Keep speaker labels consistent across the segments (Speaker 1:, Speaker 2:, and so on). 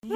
Speaker 1: And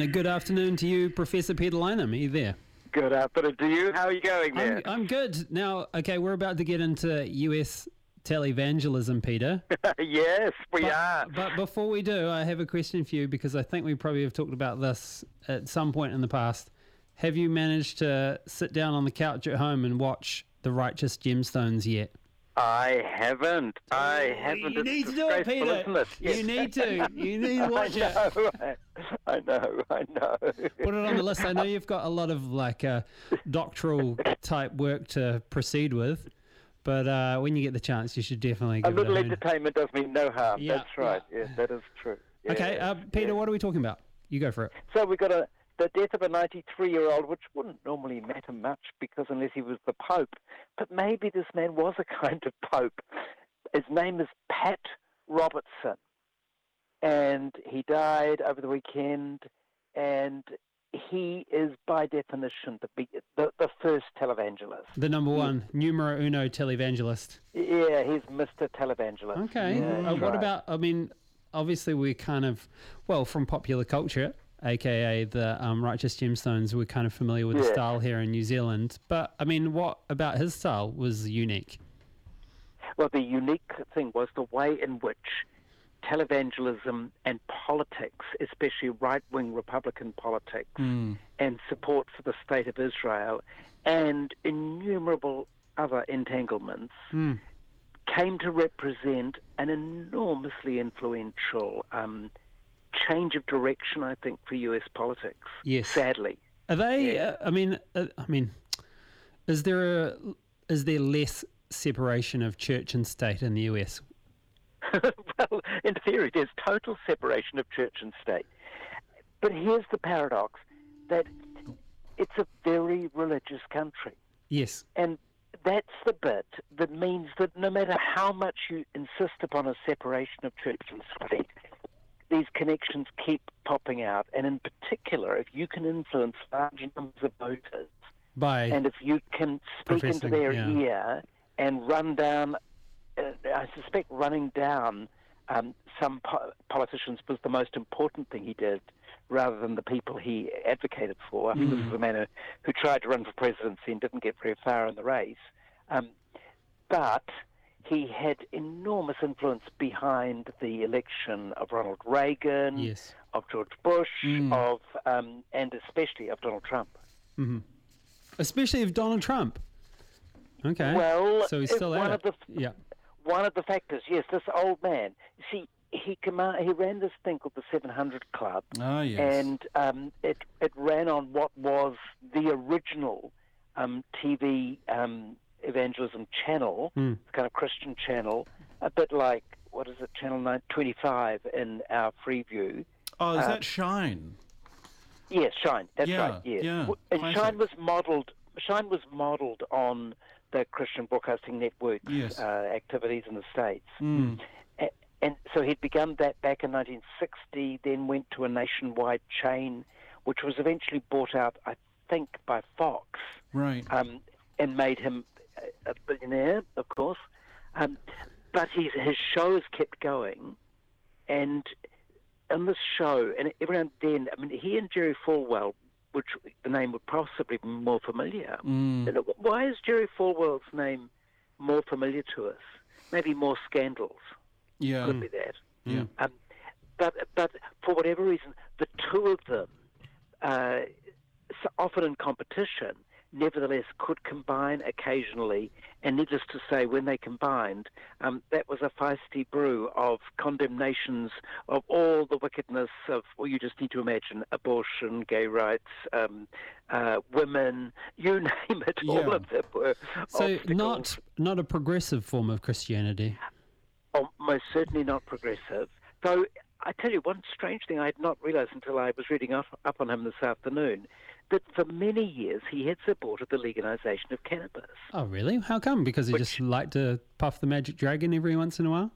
Speaker 1: a good afternoon to you, Professor Peter Lineham. Are you there?
Speaker 2: Good afternoon to you. How are you going there?
Speaker 1: I'm, I'm good. Now, okay, we're about to get into US televangelism, Peter.
Speaker 2: yes, we
Speaker 1: But,
Speaker 2: are.
Speaker 1: but before we do, I have a question for you because I think we probably have talked about this at some point in the past. Have you managed to sit down on the couch at home and watch The Righteous Gemstones yet?
Speaker 2: I haven't. I haven't.
Speaker 1: You
Speaker 2: It's
Speaker 1: need to do it, Peter.
Speaker 2: it? Yes.
Speaker 1: You need to. You need to watch it.
Speaker 2: I know. I know. I know.
Speaker 1: Put it on the list. I know you've got a lot of like uh, doctoral type work to proceed with, but uh, when you get the chance, you should definitely
Speaker 2: A
Speaker 1: give it a
Speaker 2: little entertainment does me no harm.
Speaker 1: Yeah,
Speaker 2: That's right. Yes, that is true.
Speaker 1: Okay, uh, Peter,
Speaker 2: yes.
Speaker 1: what are we talking about? You go for it.
Speaker 2: So we've got a the death of a 93-year-old, which wouldn't normally matter much because unless he was the Pope, but maybe this man was a kind of Pope. His name is Pat Robertson, and he died over the weekend. And he is, by definition, the the, the first televangelist.
Speaker 1: The number one, numero uno televangelist.
Speaker 2: Yeah, he's Mr. Televangelist.
Speaker 1: Okay.
Speaker 2: Yeah,
Speaker 1: uh, what
Speaker 2: right.
Speaker 1: about? I mean, obviously we're kind of well from popular culture, aka the um, Righteous Gemstones. We're kind of familiar with the style here in New Zealand. But I mean, what about his style was unique?
Speaker 2: Well, the unique thing was the way in which televangelism and politics, especially right wing Republican politics, and support for the state of Israel, and innumerable other entanglements,
Speaker 1: Hmm.
Speaker 2: came to represent an enormously influential um, change of direction, I think, for US politics.
Speaker 1: Yes.
Speaker 2: Sadly.
Speaker 1: Are they?
Speaker 2: Yeah.
Speaker 1: Uh, I mean, uh, I mean, is there a is there less separation of church and state in the US?
Speaker 2: well, in theory, there's total separation of church and state. But here's the paradox that it's a very religious country.
Speaker 1: Yes.
Speaker 2: And that's the bit that means that no matter how much you insist upon a separation of church and state, these connections keep popping out. And in particular, if you can influence large numbers of voters,
Speaker 1: By
Speaker 2: and if you can speak into their
Speaker 1: yeah.
Speaker 2: ear and run down, I suspect running down um, some po- politicians was the most important thing he did, rather than the people he advocated for. I mean, this
Speaker 1: Mm.
Speaker 2: is a man who, who tried to run for presidency and didn't get very far in the race. Um, but he had enormous influence behind the election of Ronald Reagan,
Speaker 1: yes.
Speaker 2: of George Bush,
Speaker 1: Mm.
Speaker 2: of um, and especially of Donald Trump.
Speaker 1: hmm Especially of Donald Trump. Okay.
Speaker 2: Well,
Speaker 1: so he's still
Speaker 2: one
Speaker 1: at
Speaker 2: of
Speaker 1: it.
Speaker 2: the
Speaker 1: yeah.
Speaker 2: One of the factors, yes, this old man. See, he command, he ran this thing called the 700 Club,
Speaker 3: Ah, yes.
Speaker 2: and um, it it ran on what was the original um, TV um, evangelism channel,
Speaker 1: Mm.
Speaker 2: kind of Christian channel, a bit like what is it, Channel 925 in our Freeview.
Speaker 3: oh, is that Shine?
Speaker 2: Yes, Shine. That's
Speaker 3: Yeah,
Speaker 2: right. Yes.
Speaker 3: yeah,
Speaker 2: and. Shine was modelled. Shine was modelled on the Christian Broadcasting Network's
Speaker 3: Yes.
Speaker 2: uh, activities in the states.
Speaker 3: Mm.
Speaker 2: A- And so he'd begun that back in 1960, then went to a nationwide chain, which was eventually bought out, I think, by Fox,
Speaker 3: Right.
Speaker 2: um, and made him a- billionaire, of course. Um, but his, his shows kept going, and on this show, and every now and then, I mean, he and Jerry Falwell, which the name would possibly be more familiar.
Speaker 3: Mm.
Speaker 2: You know, Why is Jerry Falwell's name more familiar to us? Maybe more scandals
Speaker 3: Yeah.
Speaker 2: could be that.
Speaker 3: Yeah.
Speaker 2: Um, but but for whatever reason, the two of them, uh, often in competition, nevertheless could combine occasionally. And needless to say, when they combined, um, that was a feisty brew of condemnations of all the wickedness of, well, you just need to imagine abortion, gay rights, um, uh, women, you name it, all of them were.
Speaker 1: So
Speaker 2: obstacles.
Speaker 1: not not a progressive form of Christianity.
Speaker 2: Oh, most certainly not progressive. Though I tell you one strange thing I had not realised until I was reading up, up on him this afternoon, that for many years he had supported the legalisation of cannabis.
Speaker 1: Oh, really? How come? Because he
Speaker 2: Which-
Speaker 1: just liked to puff the magic dragon every once in a while.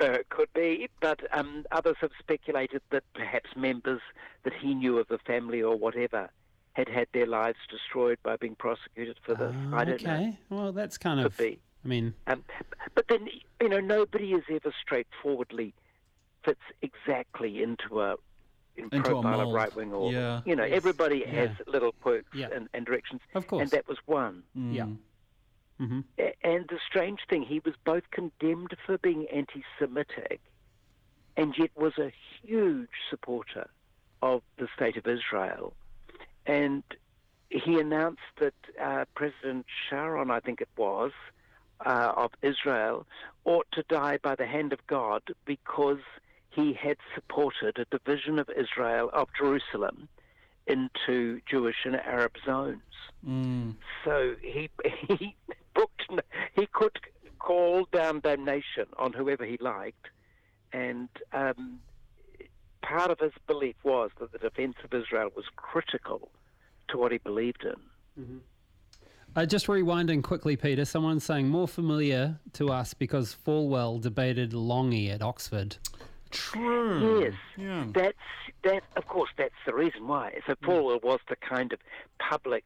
Speaker 2: Uh, could be, but um, others have speculated that perhaps members that he knew of the family or whatever had had their lives destroyed by being prosecuted for this.
Speaker 1: Ah,
Speaker 2: I don't know.
Speaker 1: okay. Well, that's kind
Speaker 2: Could
Speaker 1: of.
Speaker 2: be.
Speaker 1: I mean,
Speaker 2: Um, but then, you know, nobody is ever straightforwardly fits exactly into a in
Speaker 3: Into a
Speaker 2: profile of
Speaker 3: mould.
Speaker 2: right wing or
Speaker 3: Yeah.
Speaker 2: you know
Speaker 1: Yes.
Speaker 2: everybody
Speaker 1: Yeah.
Speaker 2: has little quirks
Speaker 1: Yeah.
Speaker 2: and, and directions,
Speaker 1: of course.
Speaker 2: and that was one.
Speaker 1: Yeah.
Speaker 3: Mm.
Speaker 1: hmm
Speaker 2: A- And the strange thing, he was both condemned for being anti-Semitic, and yet was a huge supporter of the state of Israel. And he announced that uh, President Sharon, I think it was, uh, of Israel, ought to die by the hand of God because he had supported a division of Israel, of Jerusalem, into Jewish and Arab zones.
Speaker 3: Mm.
Speaker 2: So he he booked he could call down damnation on whoever he liked, and um, part of his belief was that the defence of Israel was critical to what he believed in.
Speaker 1: Uh, just rewinding quickly, Peter. Someone saying more familiar to us because Falwell debated Lange at Oxford.
Speaker 3: True.
Speaker 2: Yes.
Speaker 3: Yeah.
Speaker 2: That's that. Of course, that's the reason why. So mm. Paul was the kind of public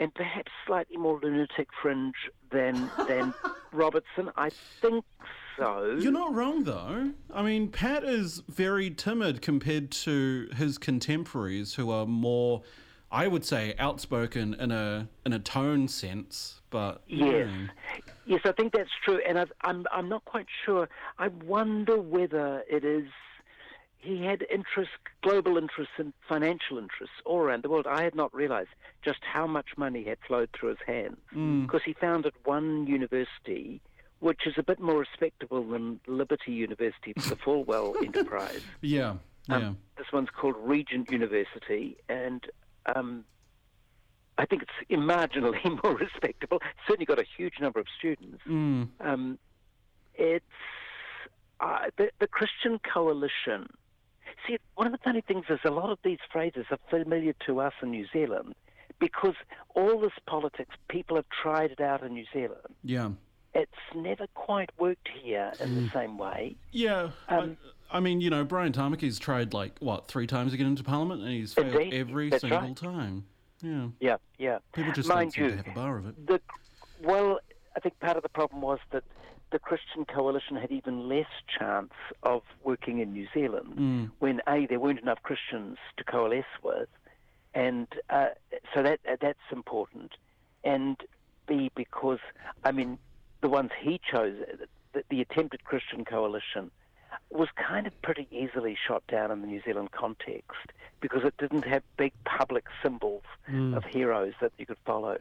Speaker 2: and perhaps slightly more lunatic fringe than than Robertson. I think so.
Speaker 3: You're not wrong, though. I mean, Pat is very timid compared to his contemporaries, who are more, I would say, outspoken in a in a tone sense. But
Speaker 2: Yes,
Speaker 3: yeah.
Speaker 2: yes, I think that's true, and I've, I'm I'm not quite sure. I wonder whether it is he had interest, global interests, and financial interests all around the world. I had not realised just how much money had flowed through his hands because he founded one university. Which is a bit more respectable than Liberty University for the Falwell enterprise.
Speaker 3: yeah, yeah,
Speaker 2: Um, This one's called Regent University, and um, I think it's marginally more respectable. Certainly got a huge number of students.
Speaker 3: mm.
Speaker 2: Um, it's uh, the, the Christian Coalition. See, one of the funny things is a lot of these phrases are familiar to us in New Zealand because all this politics, people have tried it out in New Zealand.
Speaker 3: yeah,
Speaker 2: It's never quite worked here in the same way.
Speaker 3: yeah.
Speaker 2: Um,
Speaker 3: I, I mean, you know, Brian Tamaki's tried like what three times to get into Parliament, and he's failed
Speaker 2: Indeed,
Speaker 3: every
Speaker 2: that's
Speaker 3: single
Speaker 2: right.
Speaker 3: time. Yeah,
Speaker 2: Yeah, yeah.
Speaker 3: people just
Speaker 2: Mind
Speaker 3: don't seem
Speaker 2: you,
Speaker 3: to have a bar of it.
Speaker 2: The, well, I think part of the problem was that the Christian coalition had even less chance of working in New Zealand
Speaker 3: Mm.
Speaker 2: when A, there weren't enough Christians to coalesce with, and uh, so that that's important, and B, because, I mean, the ones he chose, the, the attempted Christian coalition, was kind of pretty easily shot down in the New Zealand context because it didn't have big public symbols of heroes that you could follow.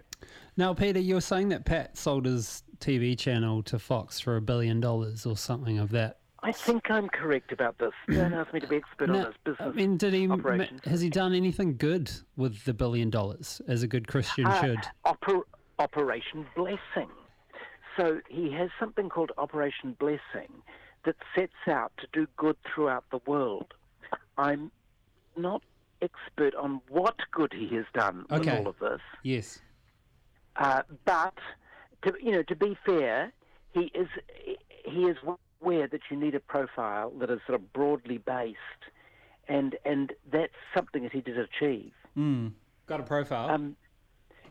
Speaker 1: Now, Peter, you're saying that Pat sold his TV channel to Fox for a billion dollars or something of that.
Speaker 2: I think I'm correct about this. Don't ask me to be expert on this business.
Speaker 1: I mean, did he?
Speaker 2: operations.
Speaker 1: Has he done anything good with the billion dollars, as a good Christian
Speaker 2: Uh,
Speaker 1: should?
Speaker 2: Oper- Operation Blessing. So he has something called Operation Blessing that sets out to do good throughout the world. I'm not expert on what good he has done with all of this,
Speaker 1: Yes.
Speaker 2: uh, but to, you know, to be fair, he is he is aware that you need a profile that is sort of broadly based, and and that's something that he did achieve.
Speaker 3: Mm.
Speaker 1: Got a profile.
Speaker 2: Um,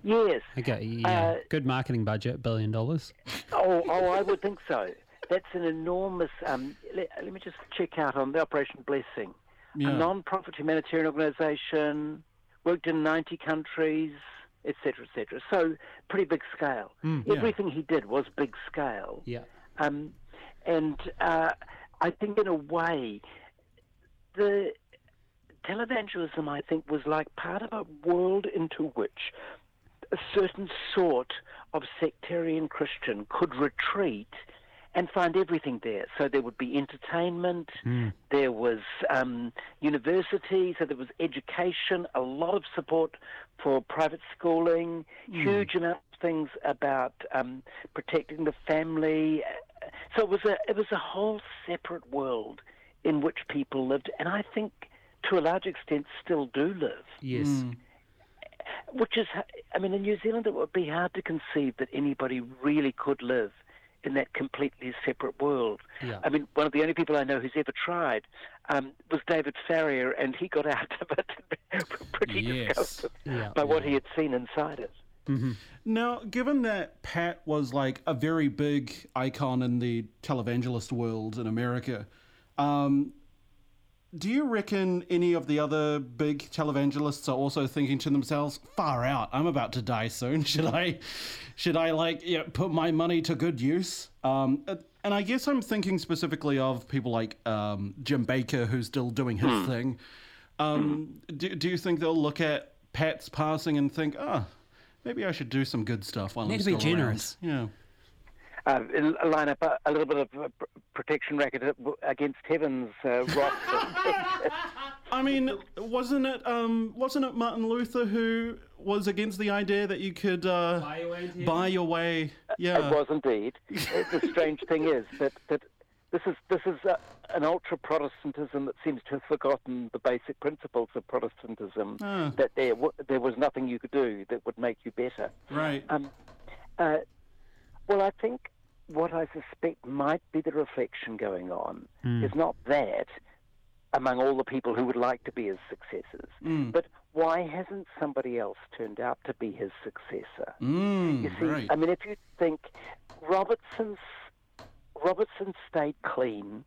Speaker 2: yes.
Speaker 1: okay. Yeah.
Speaker 2: uh,
Speaker 1: good marketing budget, billion dollars.
Speaker 2: Oh, oh, I would think so. That's an enormous. Um, let, let me just check out on the Operation Blessing,
Speaker 3: Yeah.
Speaker 2: a non-profit humanitarian organisation, worked in 90 countries, etc., etc. So pretty big scale.
Speaker 1: Mm,
Speaker 3: yeah.
Speaker 2: Everything he did was big scale.
Speaker 1: Yeah.
Speaker 2: Um, and uh, I think, in a way, the televangelism, I think, was like part of a world into which a certain sort of sectarian Christian could retreat and find everything there. So there would be entertainment,
Speaker 1: Mm.
Speaker 2: there was um, university, so there was education, a lot of support for private schooling, huge amount of things about um, protecting the family. So it was a it was a whole separate world in which people lived, and I think to a large extent still do live.
Speaker 1: Yes.
Speaker 3: Mm.
Speaker 2: Which is, I mean, in New Zealand, it would be hard to conceive that anybody really could live in that completely separate world.
Speaker 1: Yeah.
Speaker 2: I mean, one of the only people I know who's ever tried um, was David Farrier, and he got out of it pretty
Speaker 3: Yes.
Speaker 2: disgusted
Speaker 1: Yeah.
Speaker 2: by what he had seen inside it.
Speaker 3: Now, given that Pat was like a very big icon in the televangelist world in America, um, do you reckon any of the other big televangelists are also thinking to themselves, "Far out! I'm about to die soon. Should I, should I like yeah, put my money to good use?" Um, and I guess I'm thinking specifically of people like um, Jim Bakker, who's still doing his thing. Um, do, do you think they'll look at Pat's passing and think, "Ah, maybe I should do some good stuff while
Speaker 1: Need
Speaker 3: I'm
Speaker 1: to be
Speaker 3: still around"?
Speaker 1: generous.
Speaker 3: Yeah.
Speaker 2: Uh, line up a, a little bit of uh, pr- protection racket against heaven's uh, wrath.
Speaker 3: I mean, wasn't it um, wasn't it Martin Luther who was against the idea that you could uh,
Speaker 1: Buy your way
Speaker 3: buy your way? Yeah.
Speaker 2: It was indeed. Uh, the strange thing is that, that this is this is uh, an ultra Protestantism that seems to have forgotten the basic principles of Protestantism.
Speaker 3: Ah.
Speaker 2: That there w- there was nothing you could do that would make you better.
Speaker 3: Right.
Speaker 2: Um, uh, well, I think what I suspect might be the reflection going on hmm. is not that among all the people who would like to be his successors, hmm. but why hasn't somebody else turned out to be his successor?
Speaker 3: Mm,
Speaker 2: You see,
Speaker 3: right.
Speaker 2: I mean, if you think Robertson's Robertson stayed clean,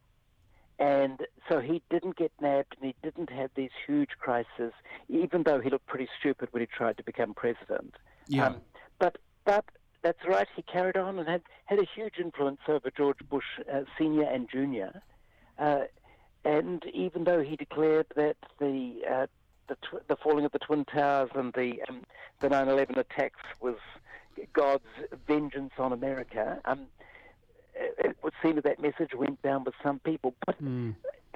Speaker 2: and so he didn't get nabbed, and he didn't have these huge crises, even though he looked pretty stupid when he tried to become president.
Speaker 3: Yeah.
Speaker 2: Um, but but that's right. He carried on and had had a huge influence over George Bush uh, senior and junior. Uh, and even though he declared that the uh, the, tw- the falling of the twin towers and the um, the 9/11 attacks was God's vengeance on America, um, it, it would seem that that message went down with some people. But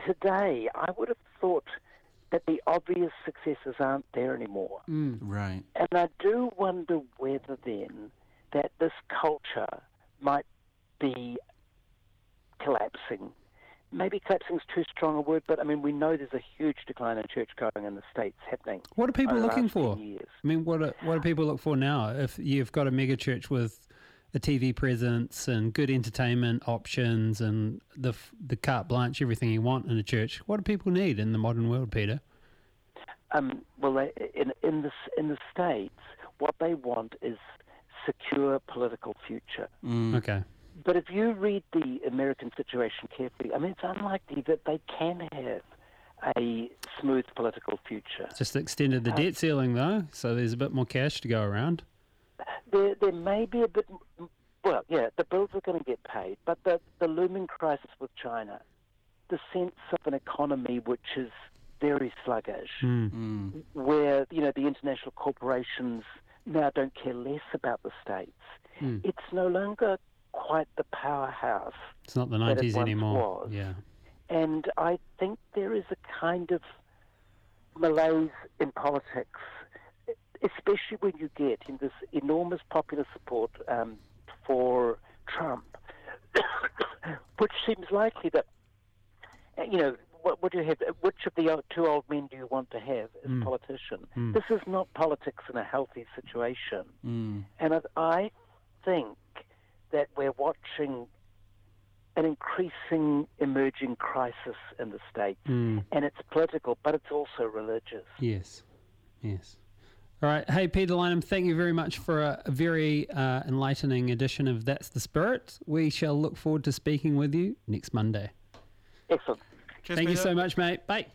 Speaker 2: today, I would have thought that the obvious successes aren't there anymore.
Speaker 3: right.
Speaker 2: And I do wonder whether then that this culture might be collapsing. Maybe collapsing is too strong a word, but I mean, we know there's a huge decline in church going in the States happening.
Speaker 1: What are people looking for?
Speaker 2: years.
Speaker 1: I mean, what are, what do people look for now? If you've got a mega church with a TV presence and good entertainment options and the the carte blanche, everything you want in a church, what do people need in the modern world, Peter?
Speaker 2: Um, well, in, in, the, in the States, what they want is secure political future. Mm.
Speaker 1: Okay.
Speaker 2: But if you read the American situation carefully, I mean, it's unlikely that they can have a smooth political future.
Speaker 1: Just extended the debt ceiling though, so there's a bit more cash to go around.
Speaker 2: There, there may be a bit. Well, yeah, the bills are going to get paid, but the, the looming crisis with China, the sense of an economy which is very sluggish, mm. Mm. where you know the international corporations now don't care less about the states. It's no longer quite the powerhouse
Speaker 1: It's not the
Speaker 2: That it
Speaker 1: 90s
Speaker 2: once
Speaker 1: anymore.
Speaker 2: was.
Speaker 1: Yeah.
Speaker 2: And I think there is a kind of malaise in politics, especially when you get in this enormous popular support um, for Trump, which seems likely that, you know, what, do you have? Which of the two old men do you want to have as
Speaker 1: Hmm.
Speaker 2: politician? This is not politics in a healthy situation.
Speaker 3: Mm.
Speaker 2: And I- I think that we're watching an increasing emerging crisis in the States.
Speaker 1: Mm.
Speaker 2: And it's political, but it's also religious.
Speaker 1: Yes. Yes. All right. Hey, Peter Lineham, thank you very much for a, a very uh, enlightening edition of That's the Spirit. We shall look forward to speaking with you next Monday.
Speaker 2: Excellent.
Speaker 3: Cheers,
Speaker 1: Thank you so much, mate. Bye.